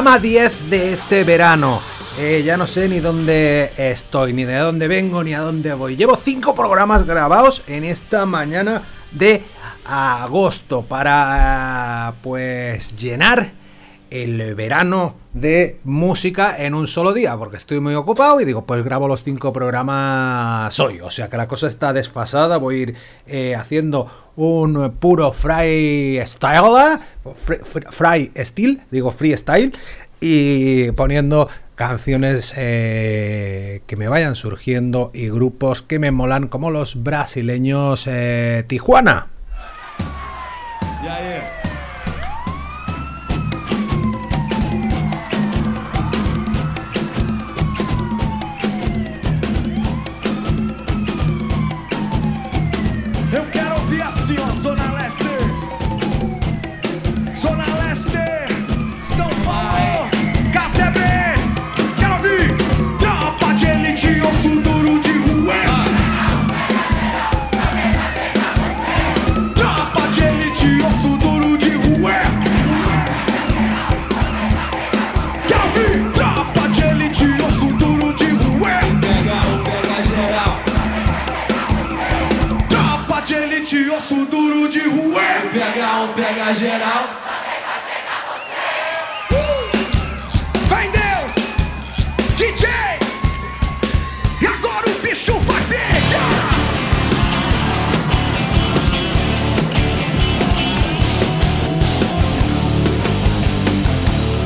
Programa 10 de este verano. Eh, ya no sé ni dónde estoy, ni de dónde vengo, ni a dónde voy. Llevo cinco programas grabados en esta mañana de agosto para pues llenar el verano de música en un solo día, porque estoy muy ocupado y digo, pues grabo los cinco programas hoy. O sea que la cosa está desfasada, voy a ir eh, haciendo un puro freestyle, fry style, digo freestyle, y poniendo canciones eh, que me vayan surgiendo y grupos que me molan como los brasileños eh, Tijuana. Pega um, pega geral. Vem Deus, DJ. E agora o bicho vai pegar.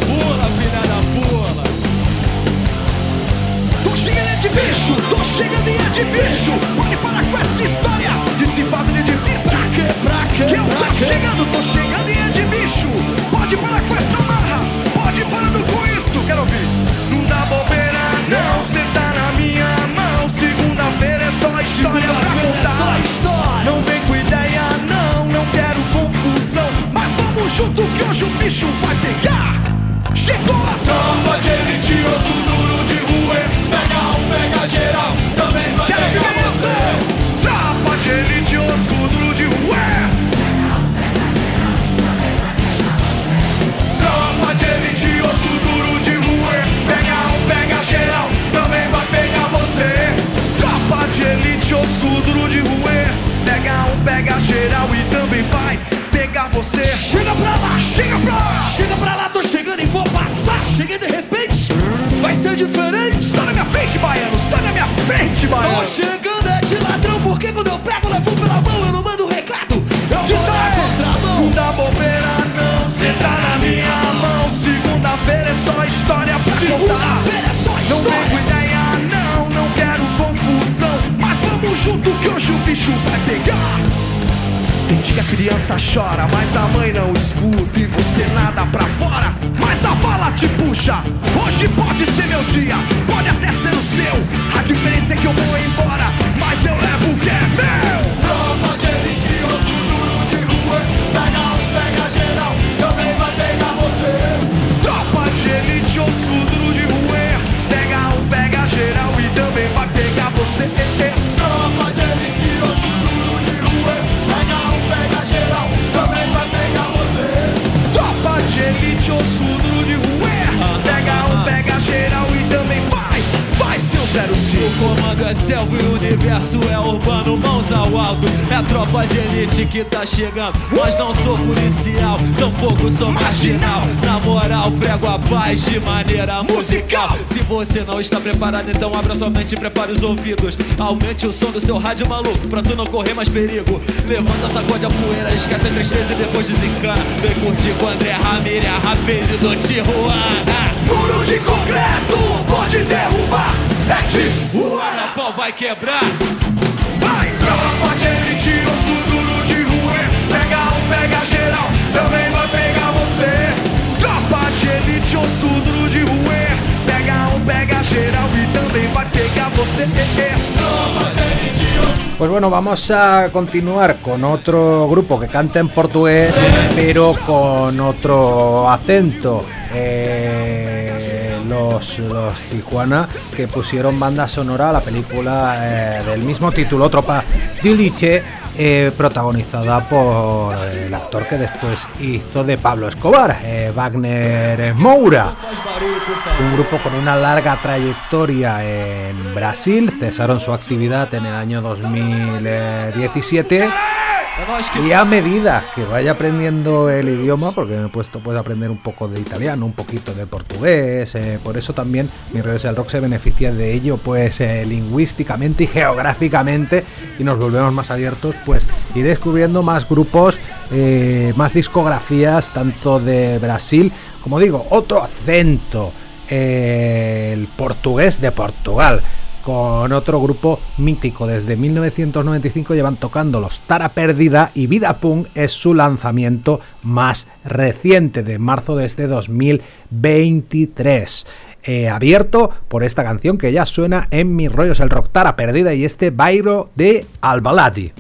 Pula, filha da pula. Tô chegando de bicho, tô chegando de bicho. Pode parar com essa história de se fazer de pra quê? Que eu tô chegando, tô chegando Pode parar com essa marra, pode parando com isso. Quero ouvir. Não dá bobeira, não, cê tá na minha mão. Segunda-feira é só história pra contar. história. Não vem com ideia, não, não quero confusão. Mas vamos junto que hoje o bicho vai pegar. Chegou a tropa de elite, osso duro de rua. Pega um, pega geral, geral e também vai pegar você. Chega pra lá, chega pra lá, chega pra lá, tô chegando e vou passar. Cheguei de repente, vai ser diferente. Sai na minha frente, baiano, sai na minha frente, baiano. Tô chegando é de ladrão, porque quando eu pego, levo pela mão, eu não mando recado. Eu vou na contramão. Não dá bobeira, não, cê tá na minha mão. Segunda-feira é só história pra Segunda-feira é só história. Não tem com ideia, não, não quero confusão. Mas vamos junto que hoje o bicho vai pegar. Dia que a criança chora, mas a mãe não escuta e você nada pra fora. Mas a fala te puxa. Hoje pode ser meu dia, pode até ser o seu. A diferença é que eu vou embora, mas eu levo o que é meu. Tropa de elite, osso duro de rua. Pega um, pega geral, também vai pegar você. Tropa de elite, osso duro de rua. Pega um, pega geral e também vai pegar você. Surdo de rua. Pega um, pega geral 05. O comando é selvo e o universo é urbano, mãos ao alto. É a tropa de elite que tá chegando. Mas não sou policial, tampouco sou marginal. Na moral, prego a paz de maneira musical. Se você não está preparado, então abra sua mente e prepare os ouvidos. Aumente o som do seu rádio maluco pra tu não correr mais perigo. Levanta, sacode a poeira, esquece a tristeza e depois desencana. Vem curtir com André Ramirez, rapaz do Tijuana. Muro de concreto pode derrubar. É Tijuana, pau vai quebrar. Vai, tropa de elite, osso duro de rua. Pega um, pega geral, também vai pegar você. Tropa de elite, osso duro de rua. Pega um, pega geral e também vai pegar você. Tropa de Pues bueno, vamos a continuar con otro grupo que canta en portugués, pero con otro acento. Eh, los, Tijuana que pusieron banda sonora a la película eh, del mismo título, Tropa Diliche eh, protagonizada por el actor que después hizo de Pablo Escobar, eh, Wagner Moura. Un grupo con una larga trayectoria en Brasil, cesaron su actividad en el año 2017 y a medida que vaya aprendiendo el idioma, porque me he puesto puedes aprender un poco de italiano, un poquito de portugués, eh, por eso también mi redes del rock se beneficia de ello, pues eh, lingüísticamente y geográficamente, y nos volvemos más abiertos, pues y descubriendo más grupos, eh, más discografías, tanto de Brasil, como digo, otro acento, el portugués de Portugal con otro grupo mítico. Desde 1995 llevan tocando los Tara Perdida y Vida Punk es su lanzamiento más reciente de marzo de este 2023. Eh, abierto por esta canción que ya suena en mis rollos el rock Tara Perdida y este bailo de Albaladi.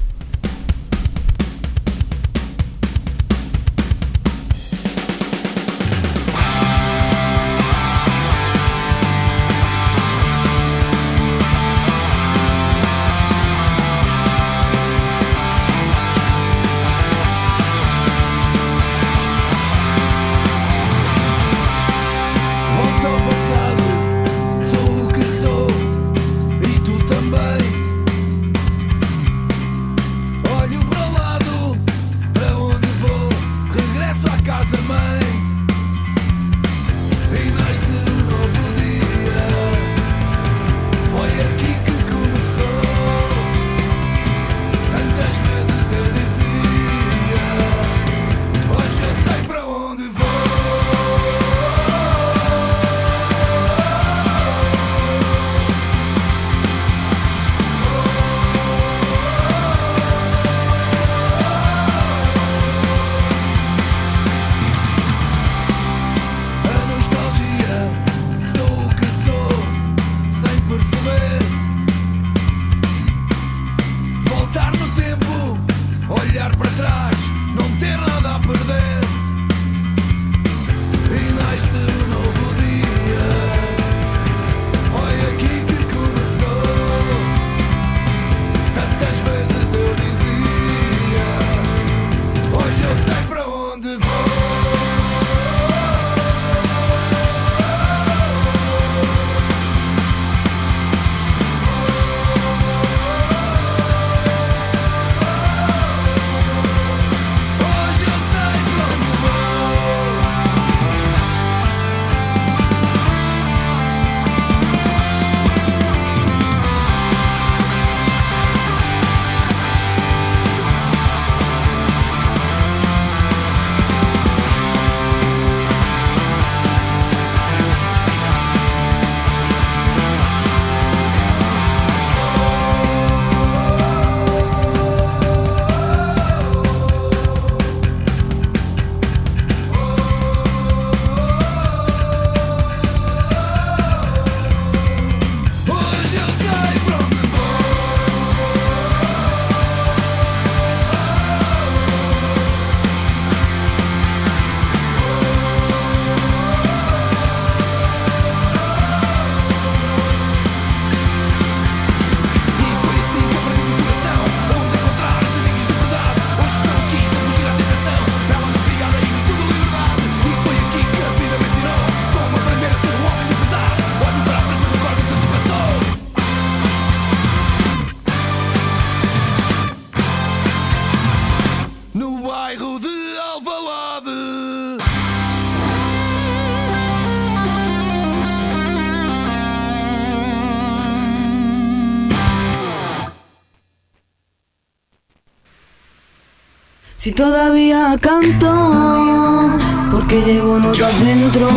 Si todavía canto, porque llevo notas dentro.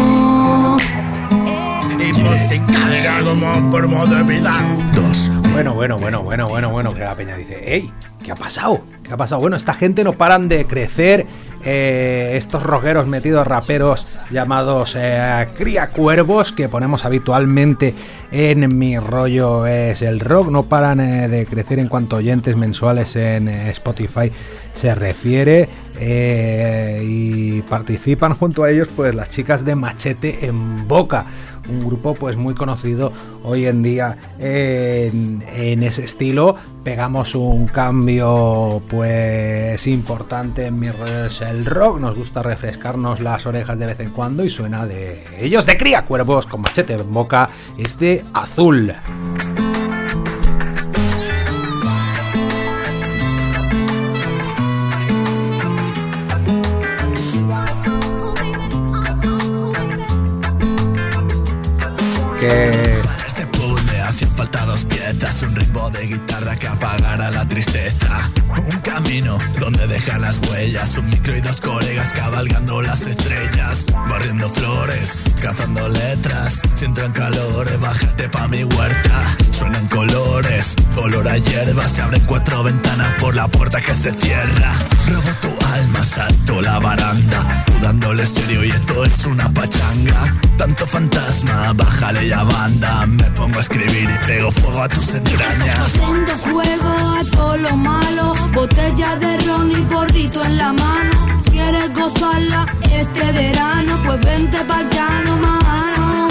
Y música como forma de vida. Dos. Bueno, bueno, bueno, bueno, bueno, bueno, que la peña dice, ¡Ey! ¿Qué ha pasado? ¿Qué ha pasado? Bueno, esta gente no paran de crecer. Eh, estos rockeros metidos raperos llamados eh, Cría Cuervos que ponemos habitualmente en mi rollo es el rock. No paran eh, de crecer en cuanto oyentes mensuales en Spotify se refiere. y participan junto a ellos pues las chicas de Machete en Boca un grupo pues muy conocido hoy en día en, ese estilo. Pegamos un cambio pues importante en el rock, nos gusta refrescarnos las orejas de vez en cuando y suena de ellos de cría cuervos con machete en boca este azul. Que este hacían falta dos piezas Un ritmo de guitarra que apagara la tristeza dejan las huellas Un micro y dos colegas cabalgando las estrellas Barriendo flores, cazando letras Si entran calores, bájate pa' mi huerta. Suenan colores, olor a hierba Se abren cuatro ventanas por la puerta que se cierra. Robo tu alma, salto la baranda dándole serio y esto es una pachanga. Tanto fantasma, bájale ya banda Me pongo a escribir y pego fuego a tus entrañas. Haciendo fuego a todo lo malo, botella de ron y porrito en la mano. ¿Quieres gozarla este verano? Pues vente pa'l llano, mano.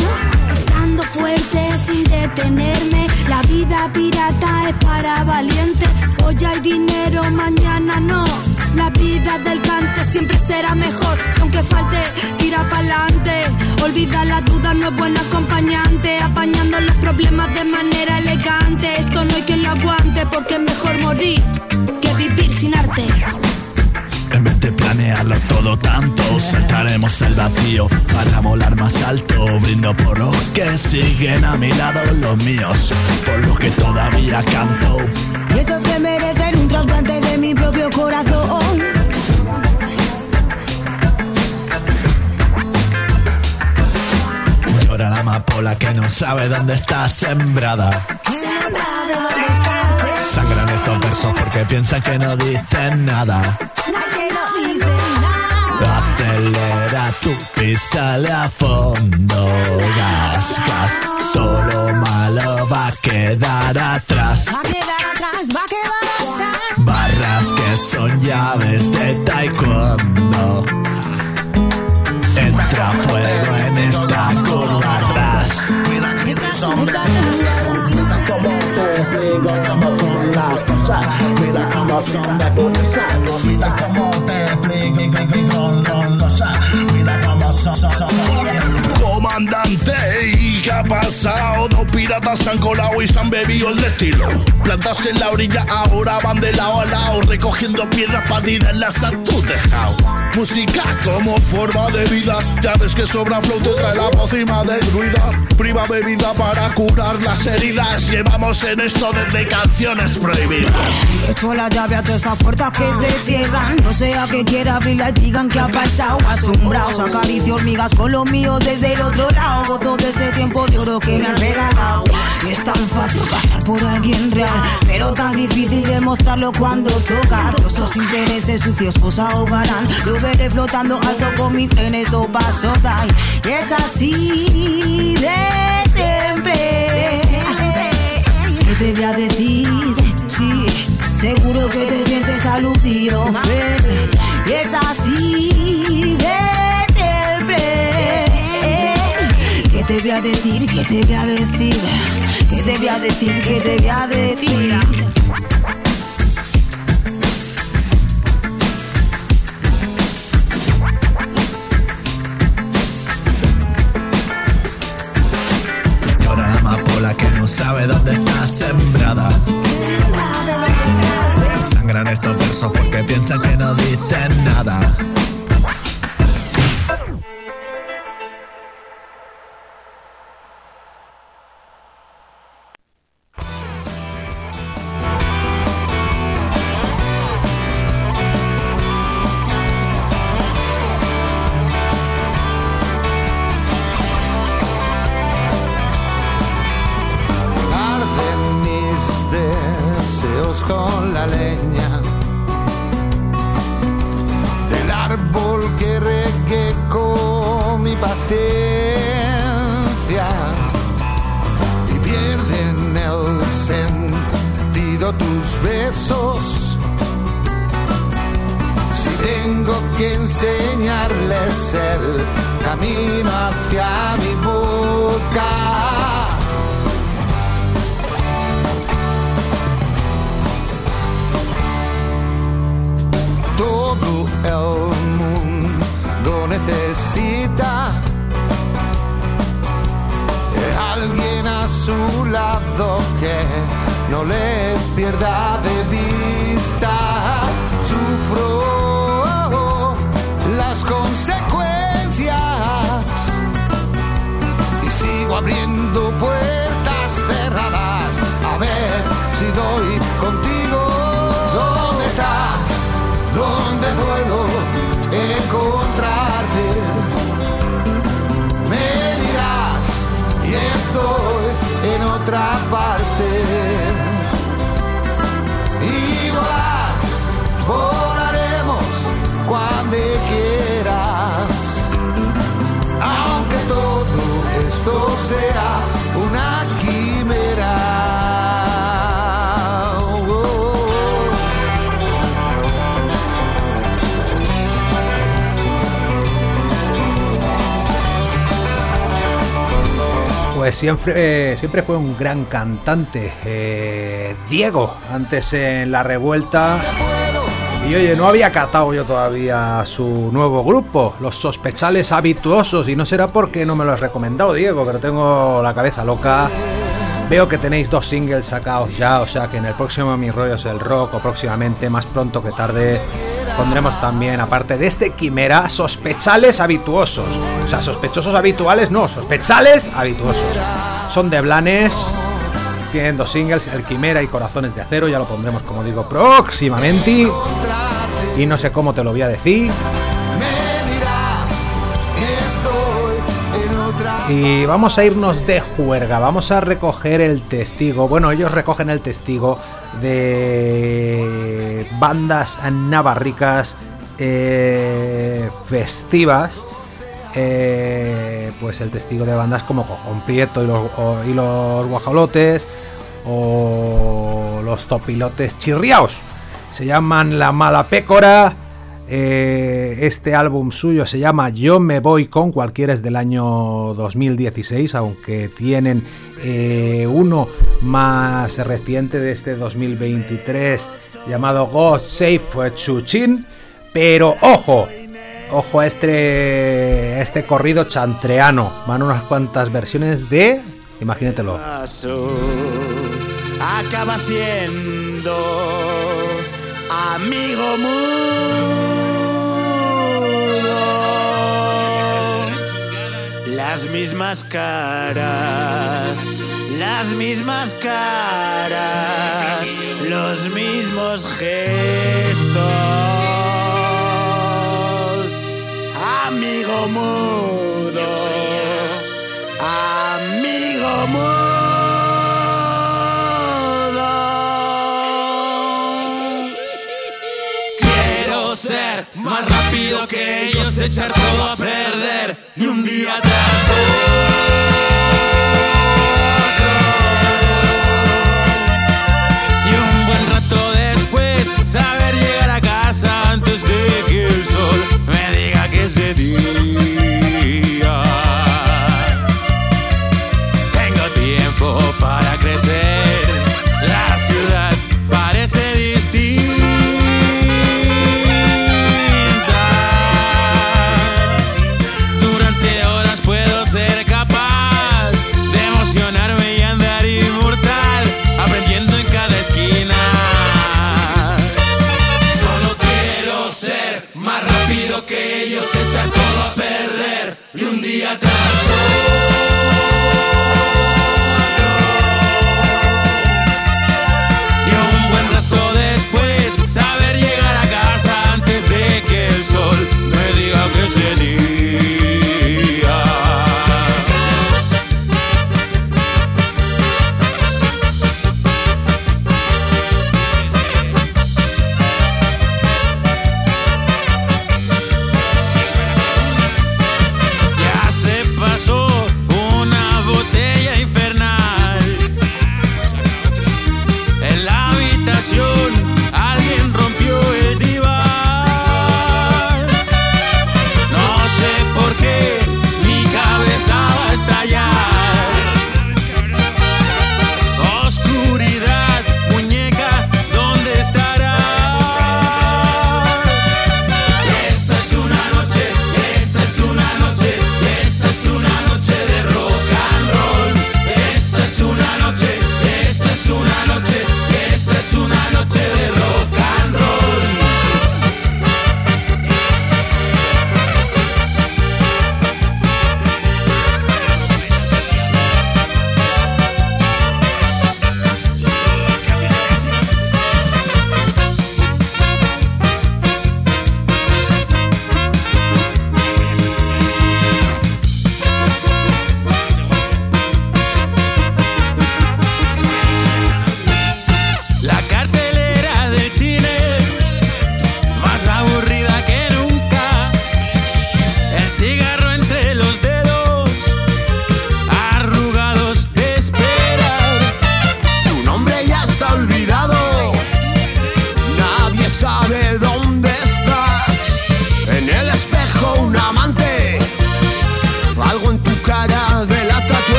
Pisando fuerte sin detenerme, la vida pirata es para valientes. Hoy hay dinero, mañana no. La vida del cante siempre será mejor, aunque falte, tira pa'lante. Olvida las dudas, no es buen acompañante. Apañando los problemas de manera elegante. Esto no hay quien lo aguante, porque es mejor morir que vivir sin arte. En vez de planearlo todo tanto, saltaremos el vacío para volar más alto. Brindo por los que siguen a mi lado, los míos, por los que todavía canto. Y esos que merecen un trasplante de mi propio corazón. Llora la amapola que no sabe dónde está sembrada. Sangran estos versos porque piensan que no dicen nada. Acelera tu písale a fondo, gas, gas. Todo lo malo va a quedar atrás. Va a quedar atrás, va a quedar atrás. Barras que son llaves de taekwondo. Entra fuego en esta curva ras. Esta- esta- Comandante, ¿y qué ha pasado? Dos piratas se han colado y se han bebido el destino. Plantas en la orilla ahora van de lado a lado, recogiendo piedras para tirarlas a tu tejado. Música como forma de vida, ya ves que sobra flow te trae la pócima de druida. Prima bebida para curar las heridas, llevamos en esto desde canciones prohibidas. Echo la llave a todas esas puertas que se cierran. No sea que quiera abrirla y digan que ha pasado. Asombrados, acaricio hormigas con los míos desde el Gozo de ese tiempo de oro que me han regalado. Y es tan fácil pasar por alguien real, pero tan difícil demostrarlo cuando toca. Esos intereses sucios os ahogarán. Lo veré flotando alto con mis frenes, do paso dai. Y es así de siempre. ¿Qué te voy a decir? Sí, seguro que te sientes aludido, Fer. Y es así voy a decir? ¿Qué te voy a decir? ¿Qué te voy a decir? ¿Qué te voy a decir? Llora la amapola que no sabe dónde está sembrada. Sangran estos versos porque piensan que no dicen nada. Sea una quimera. Oh. Pues siempre, eh, siempre fue un gran cantante. eh, Diego, antes en La Revuelta. Y oye, no había catado yo todavía su nuevo grupo, Los Sospechales Habituosos. Y no será porque no me lo has recomendado, Diego, pero tengo la cabeza loca. Veo que tenéis dos singles sacados ya, o sea que en el próximo Mi Rollos el Rock o próximamente, más pronto que tarde, pondremos también, aparte de este Quimera, sospechales habituosos. O sea, sospechosos habituales no, sospechales habituosos. Son de Blanes, tienen dos singles, El Quimera y Corazones de Acero, ya lo pondremos como digo próximamente. Y no sé cómo te lo voy a decir. Y vamos a irnos de juerga, vamos a recoger el testigo. Bueno, ellos recogen el testigo de bandas navarricas eh, festivas. eh, pues el testigo de bandas como Cojón Prieto y los Guajolotes o los Topilotes Chirriaos. Se llaman La Mala Pécora. Eh, este álbum suyo se llama Yo me voy con cualquiera es del año 2016, aunque tienen eh, uno más reciente de este 2023 llamado God Save Chuchin. Pero ojo, ojo a este, a este corrido chantreano. Van unas cuantas versiones de... Imagínatelo. acaba siendo amigo mudo. Las mismas caras, las mismas caras, los mismos gestos. Amigo mudo, mudo. Quiero ser más rápido que ellos, echar todo a perder y un día tras otro.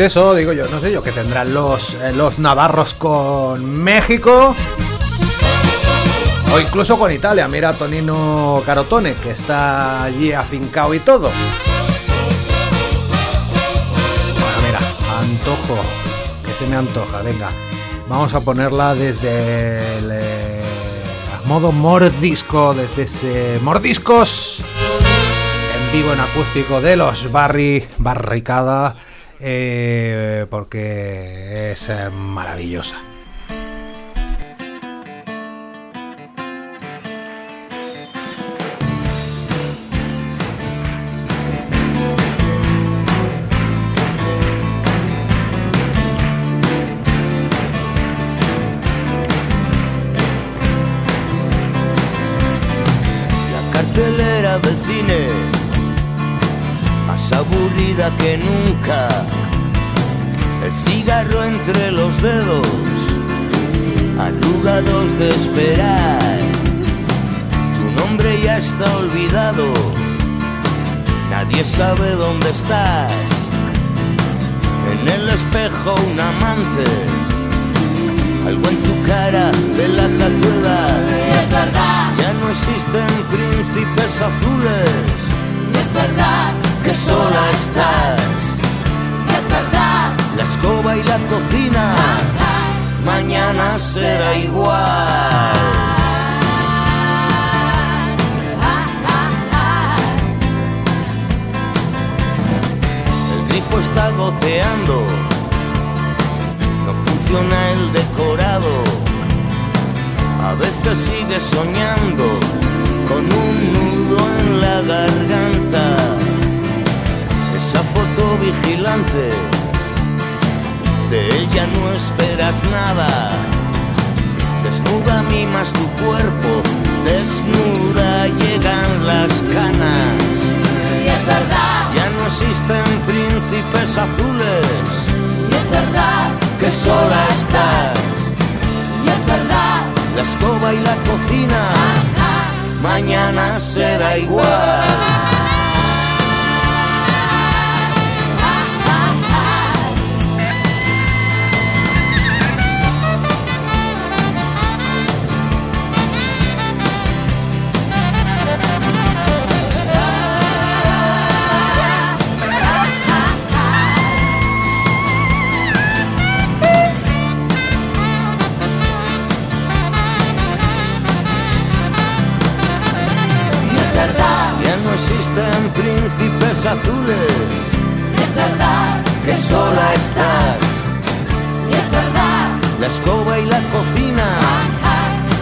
Eso, digo yo, no sé yo, que tendrán los, eh, los navarros con México. O incluso con Italia. Mira Tonino Carotone, que está allí afincado y todo. Bueno, mira, antojo. Que se me antoja, venga. Vamos a ponerla desde el eh, modo mordisco, desde ese mordiscos en vivo en acústico de los Barry Barricada eh, porque es eh, maravillosa. Que nunca. El cigarro entre los dedos, arrugados de esperar. Tu nombre ya está olvidado, nadie sabe dónde estás. En el espejo un amante, algo en tu cara delata tu edad. Es verdad, Ya no existen príncipes azules, es verdad, sola estás. es verdad. La escoba y la cocina, mañana será igual. El grifo está goteando, no funciona el decorado. A veces sigue soñando con un nudo en la garganta. Esa foto vigilante, de ella no esperas nada. Desnuda mimas tu cuerpo, desnuda llegan las canas. Y es verdad, Ya no existen príncipes azules, y es verdad, que sola estás. y es verdad. La escoba y la cocina, mañana será igual. Príncipes azules, y es verdad, que sola estás. y es verdad. La escoba y la cocina,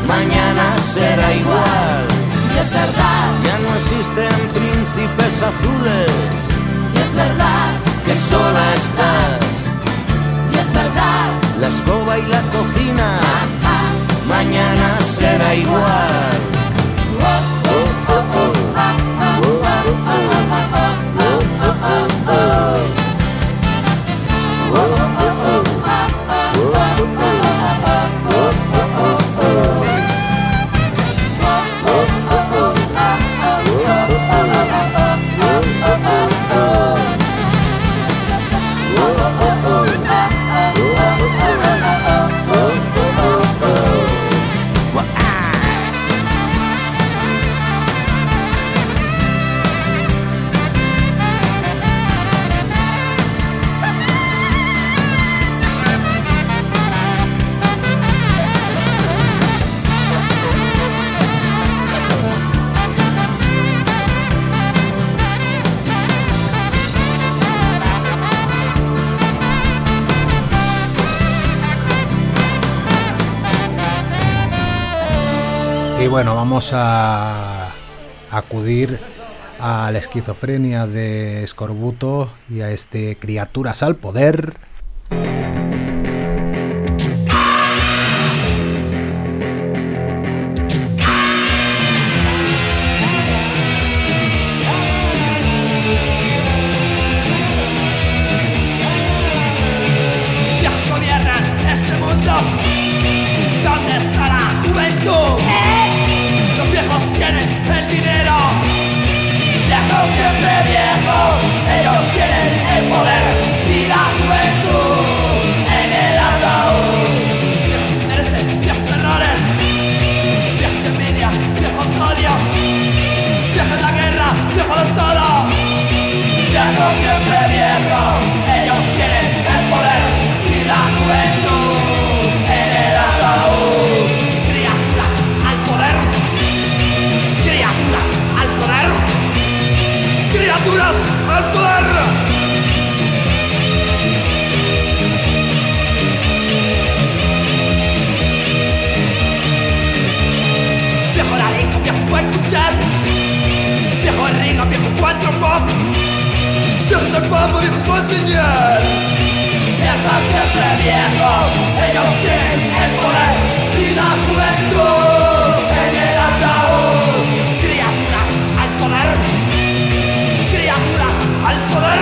mañana será igual. Y es verdad, Ya no existen príncipes azules, y es verdad, que sola estás. y es verdad. La escoba y la cocina, mañana será igual. Y bueno, vamos a acudir a la esquizofrenia de Escorbuto y a este Criaturas al Poder. Viejos al papo, viejos con señal Viejos siempre viejos Ellos tienen el poder y la juventud En el ataúd Criaturas al poder Criaturas al poder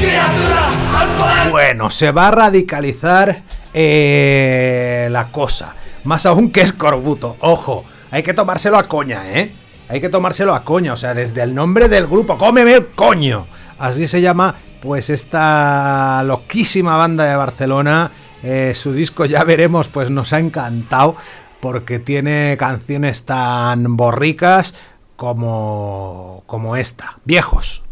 Criaturas al poder Bueno, se va a radicalizar eh, la cosa. Más aún que escorbuto. Ojo, hay que tomárselo a coña, ¿eh? Hay que tomárselo a coña. O sea, desde el nombre del grupo, cómeme el coño. Así se llama, pues, esta loquísima banda de Barcelona. Eh, su disco, ya veremos, pues nos ha encantado. Porque tiene canciones tan borricas como, como esta. Viejos.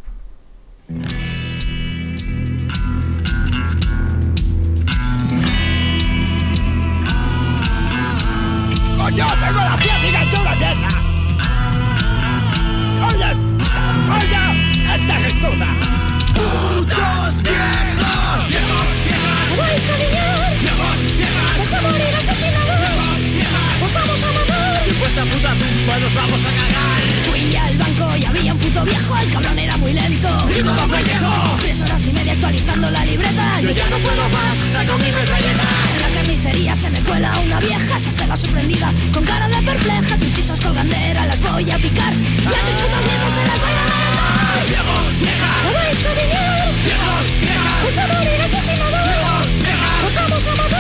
Tengo la tumba nos vamos a cagar. Fui al banco y había un puto viejo, el cabrón era muy lento. Y todo pellejo. Tres horas y media actualizando la libreta. Yo ya no puedo más, saco mi metralleta. En la carnicería se me cuela una vieja, se hace la sorprendida con cara de perpleja. Tus chichas colgandera las voy a picar y a tus putos nietos se las voy a matar. Viejos, viejas. No vais a adivinar, Viejos, viejas. vais a morir asesinados. viejas. Os vamos a matar.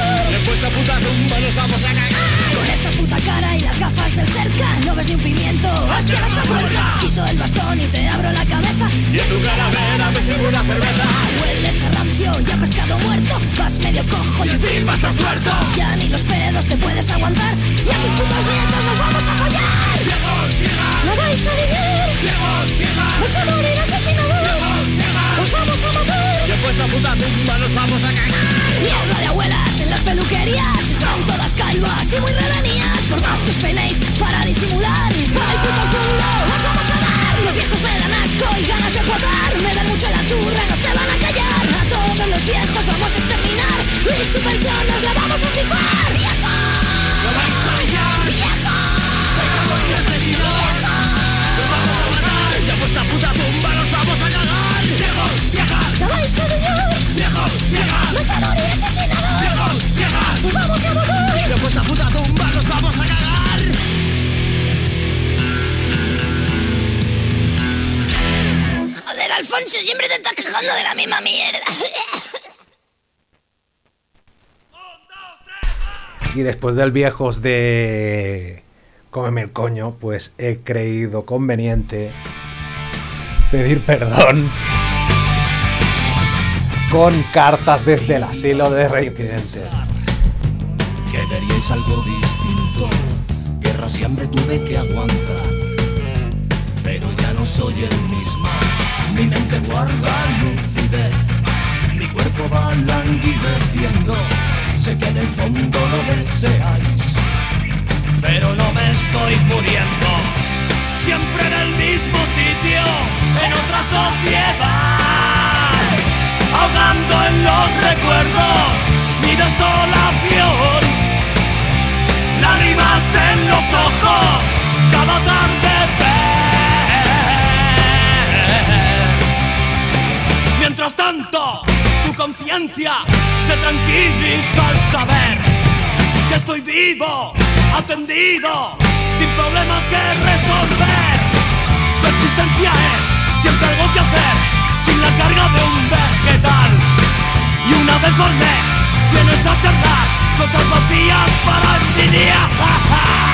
En vuestra puta tumba nos vamos a cagar. Con esa puta cara y las gafas del cerca No ves ni un pimiento, asquerosa puerta Quito el bastón y te abro la cabeza Y en tu calavera me sirvo una cerveza. Hueles a rancio y a pescado muerto Vas medio cojo y Encima estás tuerto. Ya ni los pedos te puedes aguantar Y a tus putos nietos nos vamos a follar Viejos, viejas. No vais a vivir, Viejos, viejas. vais a morir asesinados Os vamos a matar En vuestra puta tumba nos vamos a cagar. Mierda de abuelas en las peluquerías Están todas calvas y muy revenías Por más que os peinéis para disimular Por el puto culo os vamos a dar Los viejos me dan asco y ganas de potar Me dan mucho la turra, no se van a callar A todos los viejos vamos a exterminar Y su pensión nos la vamos a sifar ¡Viejo! ¡No vais a pillar! ¡Viejo! ¡Vais a morir asesinados! ¡Nos vamos a matar! Y en vuestra puta ¡La vais a vivir! Viejos, viejas. ¡Vais a morir asesinados! Viejos, viejas. ¡Os vamos a matar! Y en vuestra puta tumba nos vamos a cagar. Joder, Alfonso, siempre te estás quejando de la misma mierda Y después del viejos de Cómeme el coño, pues he creído conveniente pedir perdón con cartas desde el asilo de reincidentes. Queríais algo distinto, guerra siempre tuve que aguantar, pero ya no soy el mismo. Mi mente guarda lucidez, mi cuerpo va languideciendo. Sé que en el fondo lo deseáis, Pero no me estoy muriendo. Siempre en el mismo sitio, en otra sociedad. Ahogando en los recuerdos, mi desolación. Lágrimas en los ojos, cada atardecer. Mientras tanto, tu conciencia se tranquiliza al saber que estoy vivo, atendido, sin problemas que resolver. Tu existencia es siempre algo que hacer, sin la carga de un vegetal. Y una vez al mes vienes a charlar cosas vacías para envidiar.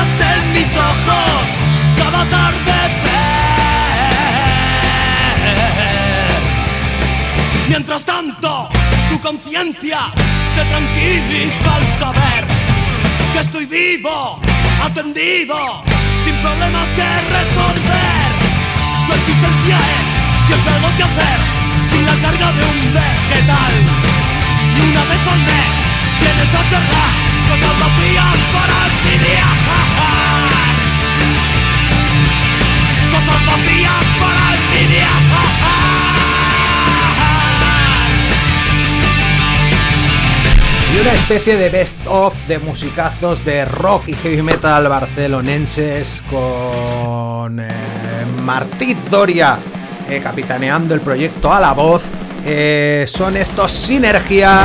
en mis ojos cada atardecer. Mientras tanto, tu conciencia se tranquiliza al saber que estoy vivo, atendido, sin problemas que resolver. Tu existencia es siempre lo que hacer, sin la carga de un vegetal. Y una vez al mes vienes a charlar cosas y una especie de best of de musicazos de rock y heavy metal barcelonenses con eh, Doria eh, capitaneando el proyecto a la voz. Eh, son estos Sinergia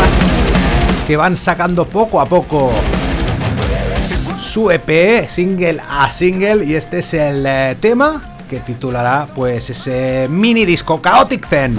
que van sacando poco a poco su EP, single a single, y este es el eh, tema que titulará pues ese mini disco Chaotic Zen.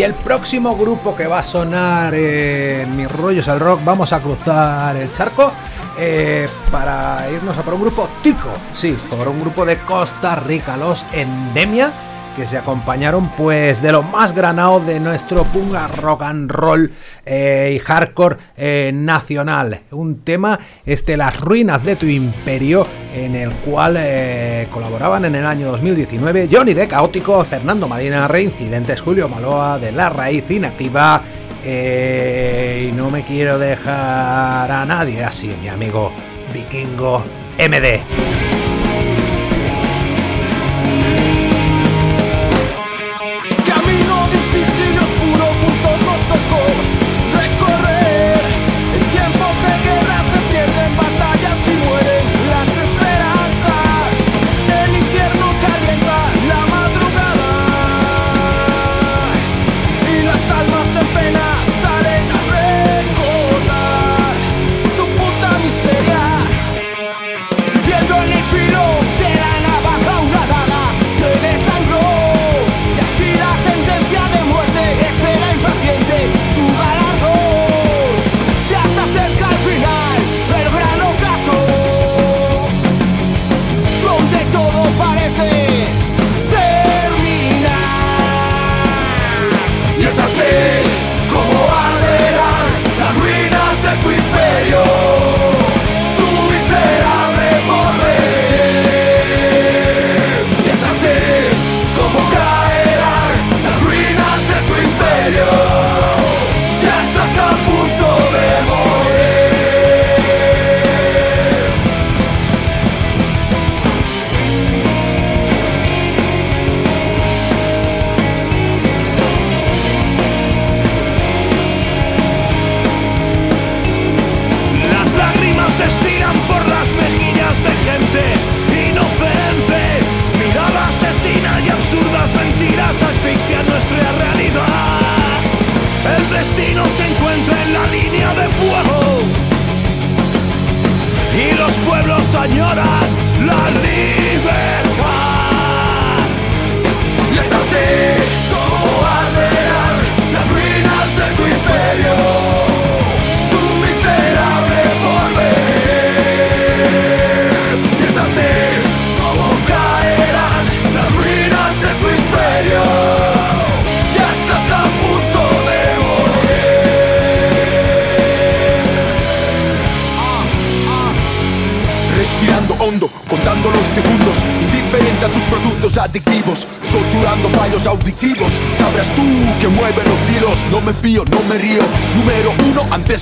Y el próximo grupo que va a sonar en mis rollos al rock, vamos a cruzar el charco eh, para irnos a por un grupo tico, sí, por un grupo de Costa Rica, los Endemia, que se acompañaron pues de lo más granado de nuestro punga rock and roll eh, y hardcore eh, nacional. Un tema, este, las ruinas de tu imperio, en el cual eh, colaboraban en el año 2019 Johnny de Caótico, Fernando Madina, Reincidentes, Julio Maloa, de La Raíz Inactiva, eh, y no me quiero dejar a nadie así, mi amigo Vikingo MD.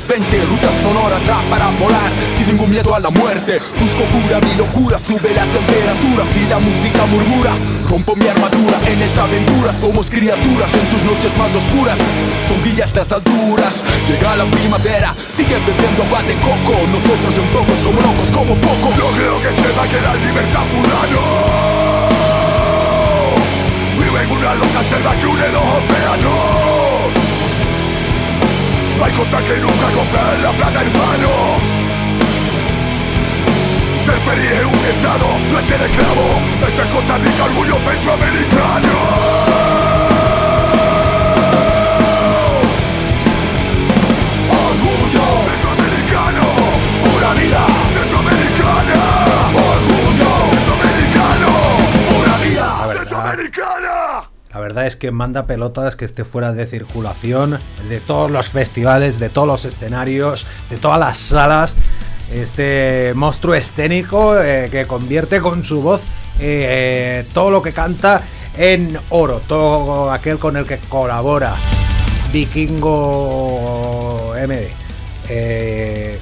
320, ruta sonora, rap para volar, sin ningún miedo a la muerte. Busco cura, mi locura, sube la temperatura, si la música murmura, rompo mi armadura. En esta aventura somos criaturas, en tus noches más oscuras, son guías las alturas. Llega la primavera, sigue bebiendo agua de coco, nosotros en pocos como locos, como poco. No creo que se va a quedar libertad fulano. Vive en una loca selva que un el ojo hay cosas que nunca compré la plata, hermano Ser feliz es un estado, no es ser esclavo Esta es Costa Rica, orgullo centroamericano Centroamericana, pura vida. Centroamericano, pura vida. Centroamericana. La verdad es que manda pelotas que esté fuera de circulación, de todos los festivales, de todos los escenarios, de todas las salas. Este monstruo escénico eh, que convierte con su voz eh, eh, todo lo que canta en oro, todo aquel con el que colabora. Vikingo MD.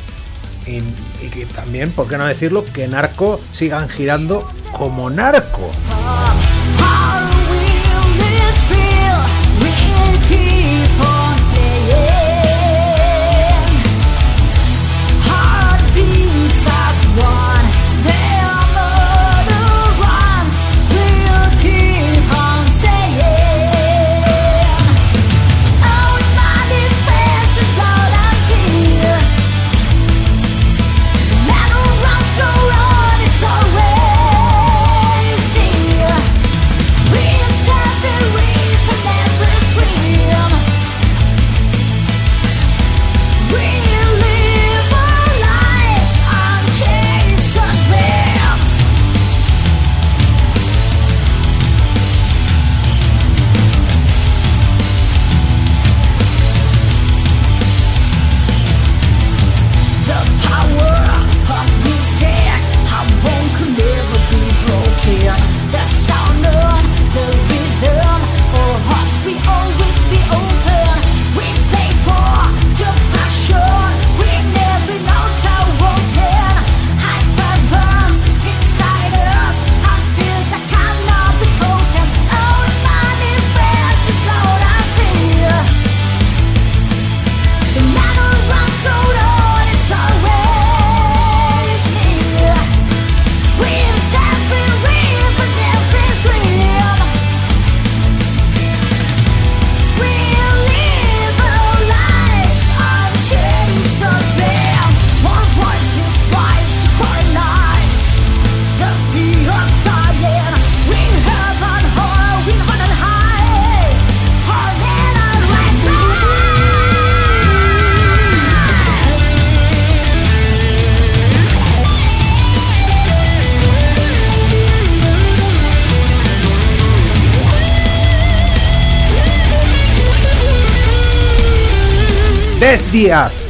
Y, y también, ¿por qué no decirlo? Que Narco sigan girando como Narco.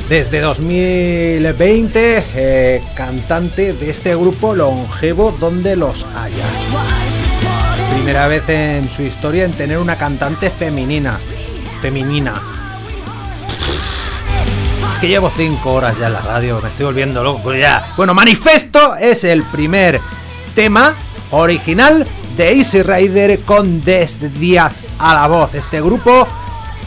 Desde 2020, eh, cantante de este grupo longevo donde los haya. Primera vez en su historia en tener una cantante femenina. Femenina. que llevo 5 horas ya en la radio, me estoy volviendo loco ya. Bueno, Manifesto es el primer tema original de Easy Rider con Des Díaz a la voz. Este grupo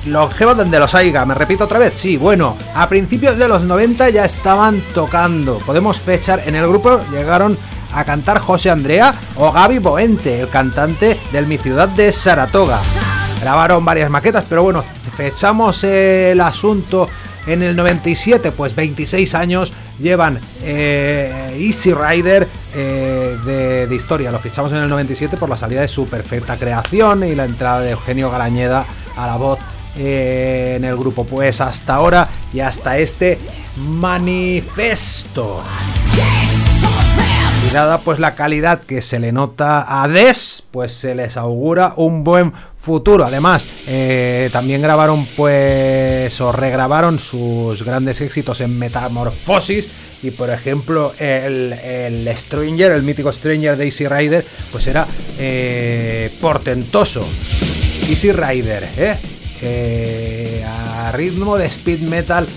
longevo donde los haya. Me repito otra vez, sí, bueno, a principios de los 90 ya estaban tocando. Podemos fechar, en el grupo llegaron a cantar José Andrea o Gaby Boente, el cantante del Mi Ciudad de Saratoga. Grabaron varias maquetas, pero bueno, fechamos el asunto en el 97, pues 26 años llevan eh, Easy Rider eh, de, de, historia. Lo fichamos en el 97 por la salida de su perfecta creación y la entrada de Eugenio Galañeda a la voz en el grupo. Pues hasta ahora y hasta este manifesto. Y dada pues la calidad que se le nota a Des, pues se les augura un buen futuro. Además, eh, también grabaron pues o regrabaron sus grandes éxitos en Metamorfosis y por ejemplo el, el Stranger, el mítico Stranger de Easy Rider, pues era eh, portentoso. Easy Rider, ¿eh? A ritmo de speed metal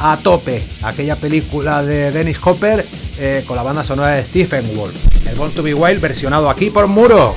a tope. Aquella película de Dennis Hopper eh, con la banda sonora de Stephen Wolf. El Born to Be Wild versionado aquí por Muro.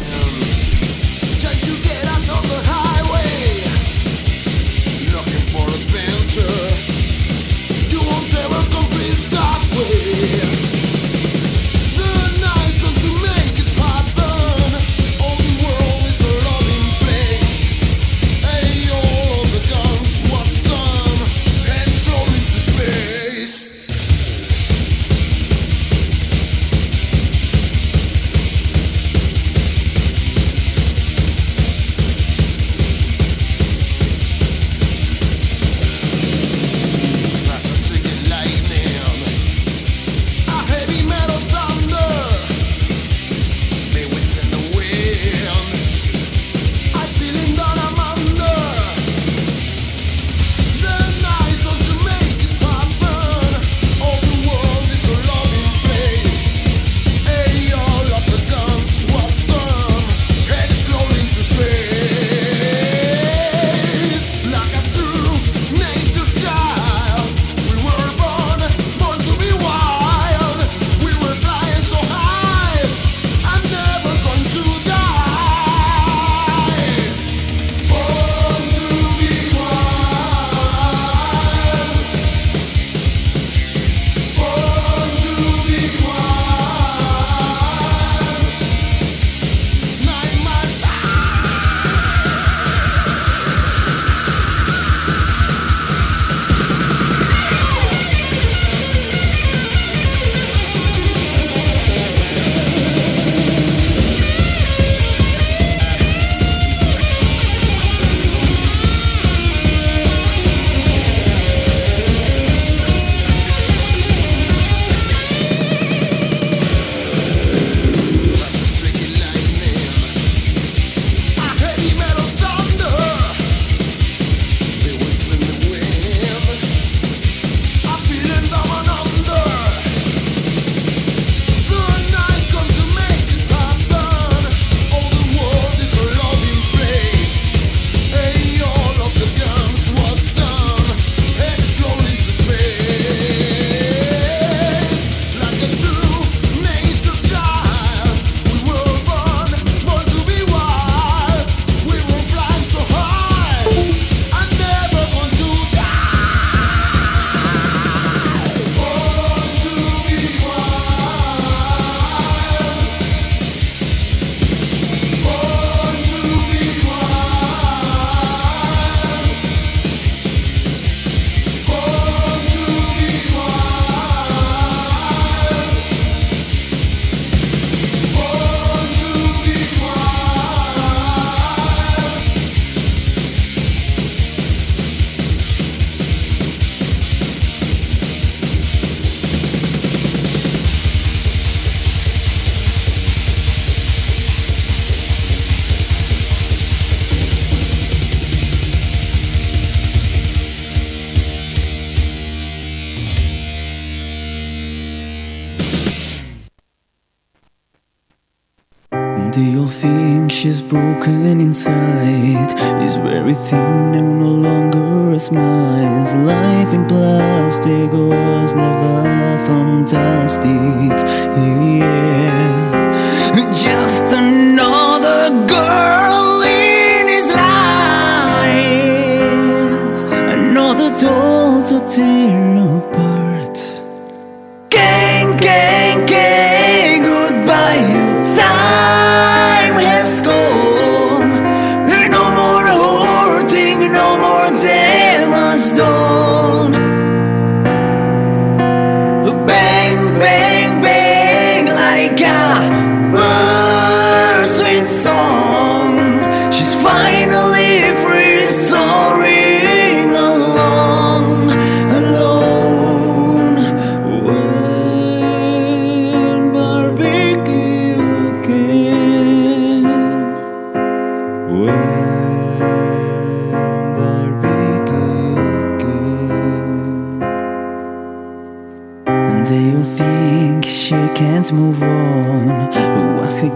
Broken inside is very thin now no longer smiles life in plastic was never fantastic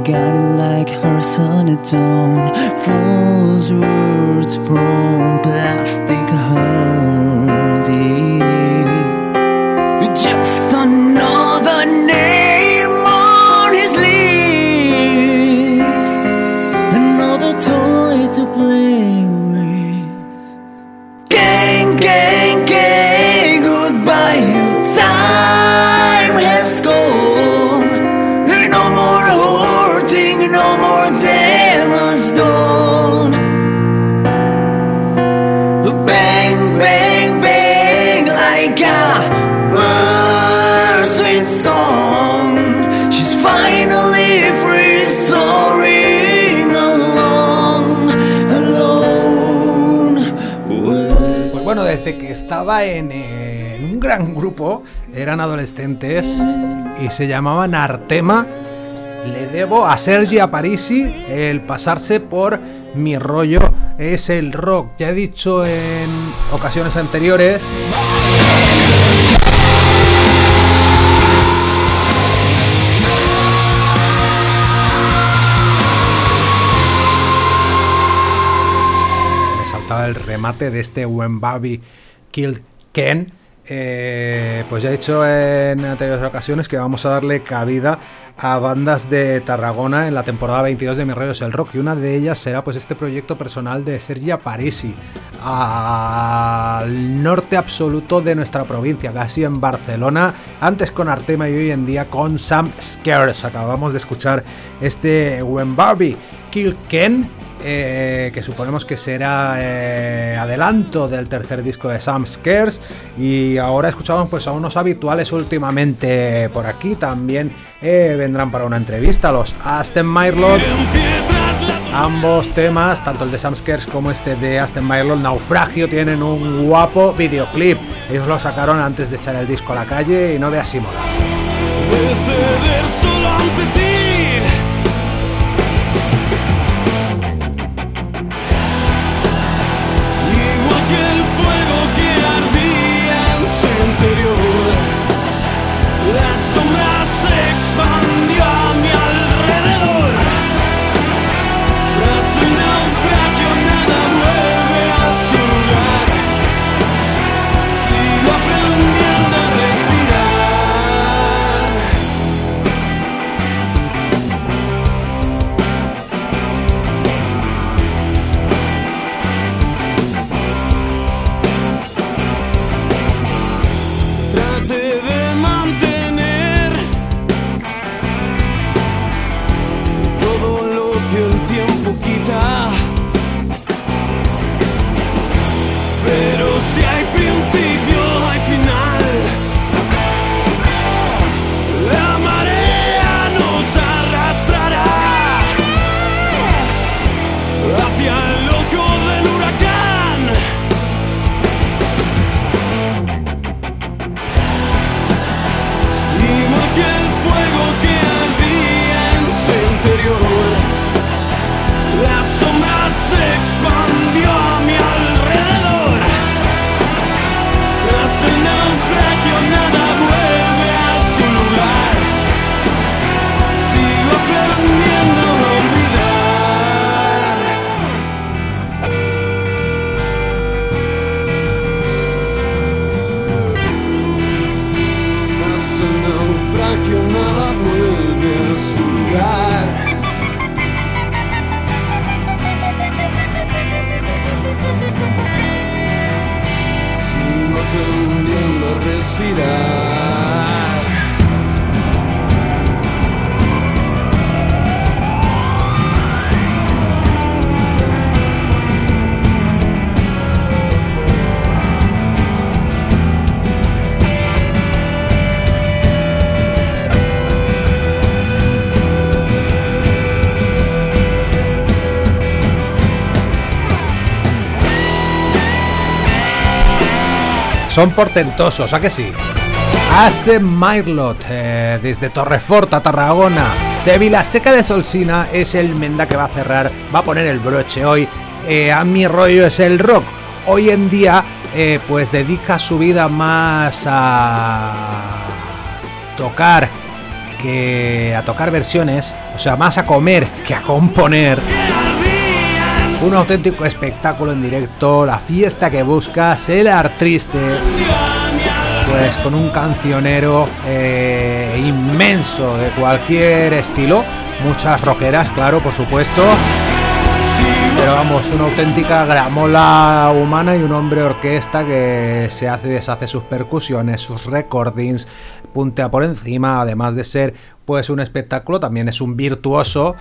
got it like her son, its own. Fool's words from plastic estaba en, un gran grupo, eran adolescentes y se llamaban Artema, le debo a Sergi Parisi el pasarse por mi rollo. Es el rock. Ya he dicho en ocasiones anteriores. El remate de este When Barbie Killed Ken. Eh, pues ya he dicho en anteriores ocasiones que vamos a darle cabida a bandas de Tarragona en la temporada 22 de Mi Rollo es el Rock y una de ellas será pues este proyecto personal de Sergi Parisi al norte absoluto de nuestra provincia, casi en Barcelona, antes con Artema y hoy en día con Sam Scares. Acabamos de escuchar este When Barbie Kill Ken eh, que suponemos que será eh, adelanto del tercer disco de Sam Scares. Y ahora escuchamos pues a unos habituales últimamente por aquí. También eh, vendrán para una entrevista los Aston Myrlot ambos temas tanto el de Sam Scares como este de Aston Myrlot Naufragio tienen un guapo videoclip. Ellos lo sacaron antes de echar el disco a la calle y no veas si mola son portentosos, ¿a que sí? Hasta Mirlot, eh, desde Torrefort a Tarragona. De Vilaseca de Solsina es el menda que va a cerrar, va a poner el broche hoy. Eh, a mi rollo es el rock. Hoy en día, eh, pues dedica su vida más a tocar que a tocar versiones, o sea, más a comer que a componer. Un auténtico espectáculo en directo, la fiesta que buscas, el artiste, pues con un cancionero eh, inmenso de cualquier estilo, muchas rockeras, claro, por supuesto. Pero vamos, una auténtica gramola humana y un hombre orquesta que se hace y deshace sus percusiones, sus recordings, puntea por encima, además de ser pues un espectáculo, también es un virtuoso.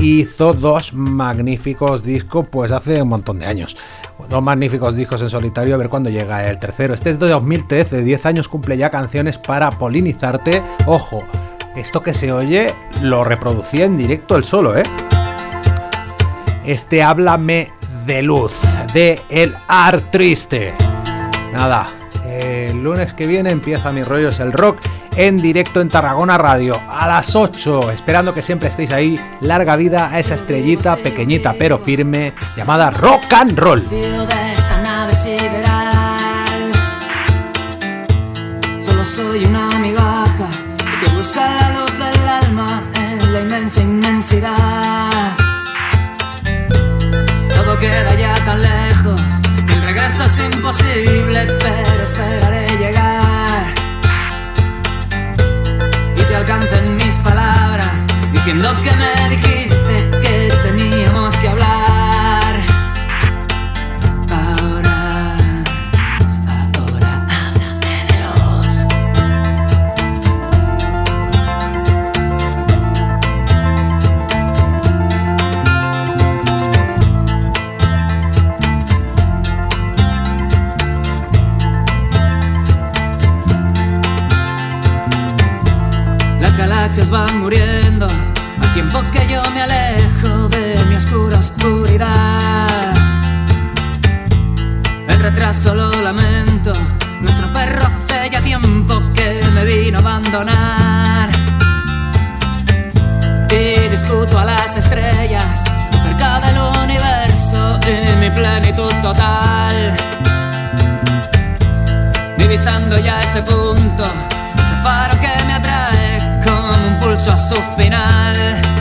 Hizo dos magníficos discos pues hace un montón de años. Dos magníficos discos en solitario, a ver cuándo llega el tercero. Este es de 2013, 10 años cumple ya canciones para polinizarte. Ojo, esto que se oye lo reproducía en directo el solo, ¿eh? Este Háblame de Luz, de El Ar Triste. Nada, el lunes que viene empieza Mi Rollo es el Rock en directo en Tarragona Radio a las 8, esperando que siempre estéis ahí. Larga vida a esa estrellita pequeñita pero firme llamada Rock and Roll. Solo soy una migaja que busca la luz del alma en la inmensa inmensidad. Todo queda ya tan lejos el regreso es imposible, pero esperaré alcancen mis palabras diciendo que me dijiste Van muriendo al tiempo que yo me alejo de mi oscura oscuridad. El retraso lo lamento, nuestro perro hace ya tiempo que me vino a abandonar. Y discuto a las estrellas cerca del universo y mi plenitud total. Divisando ya ese punto, ese faro que me pulso a su final.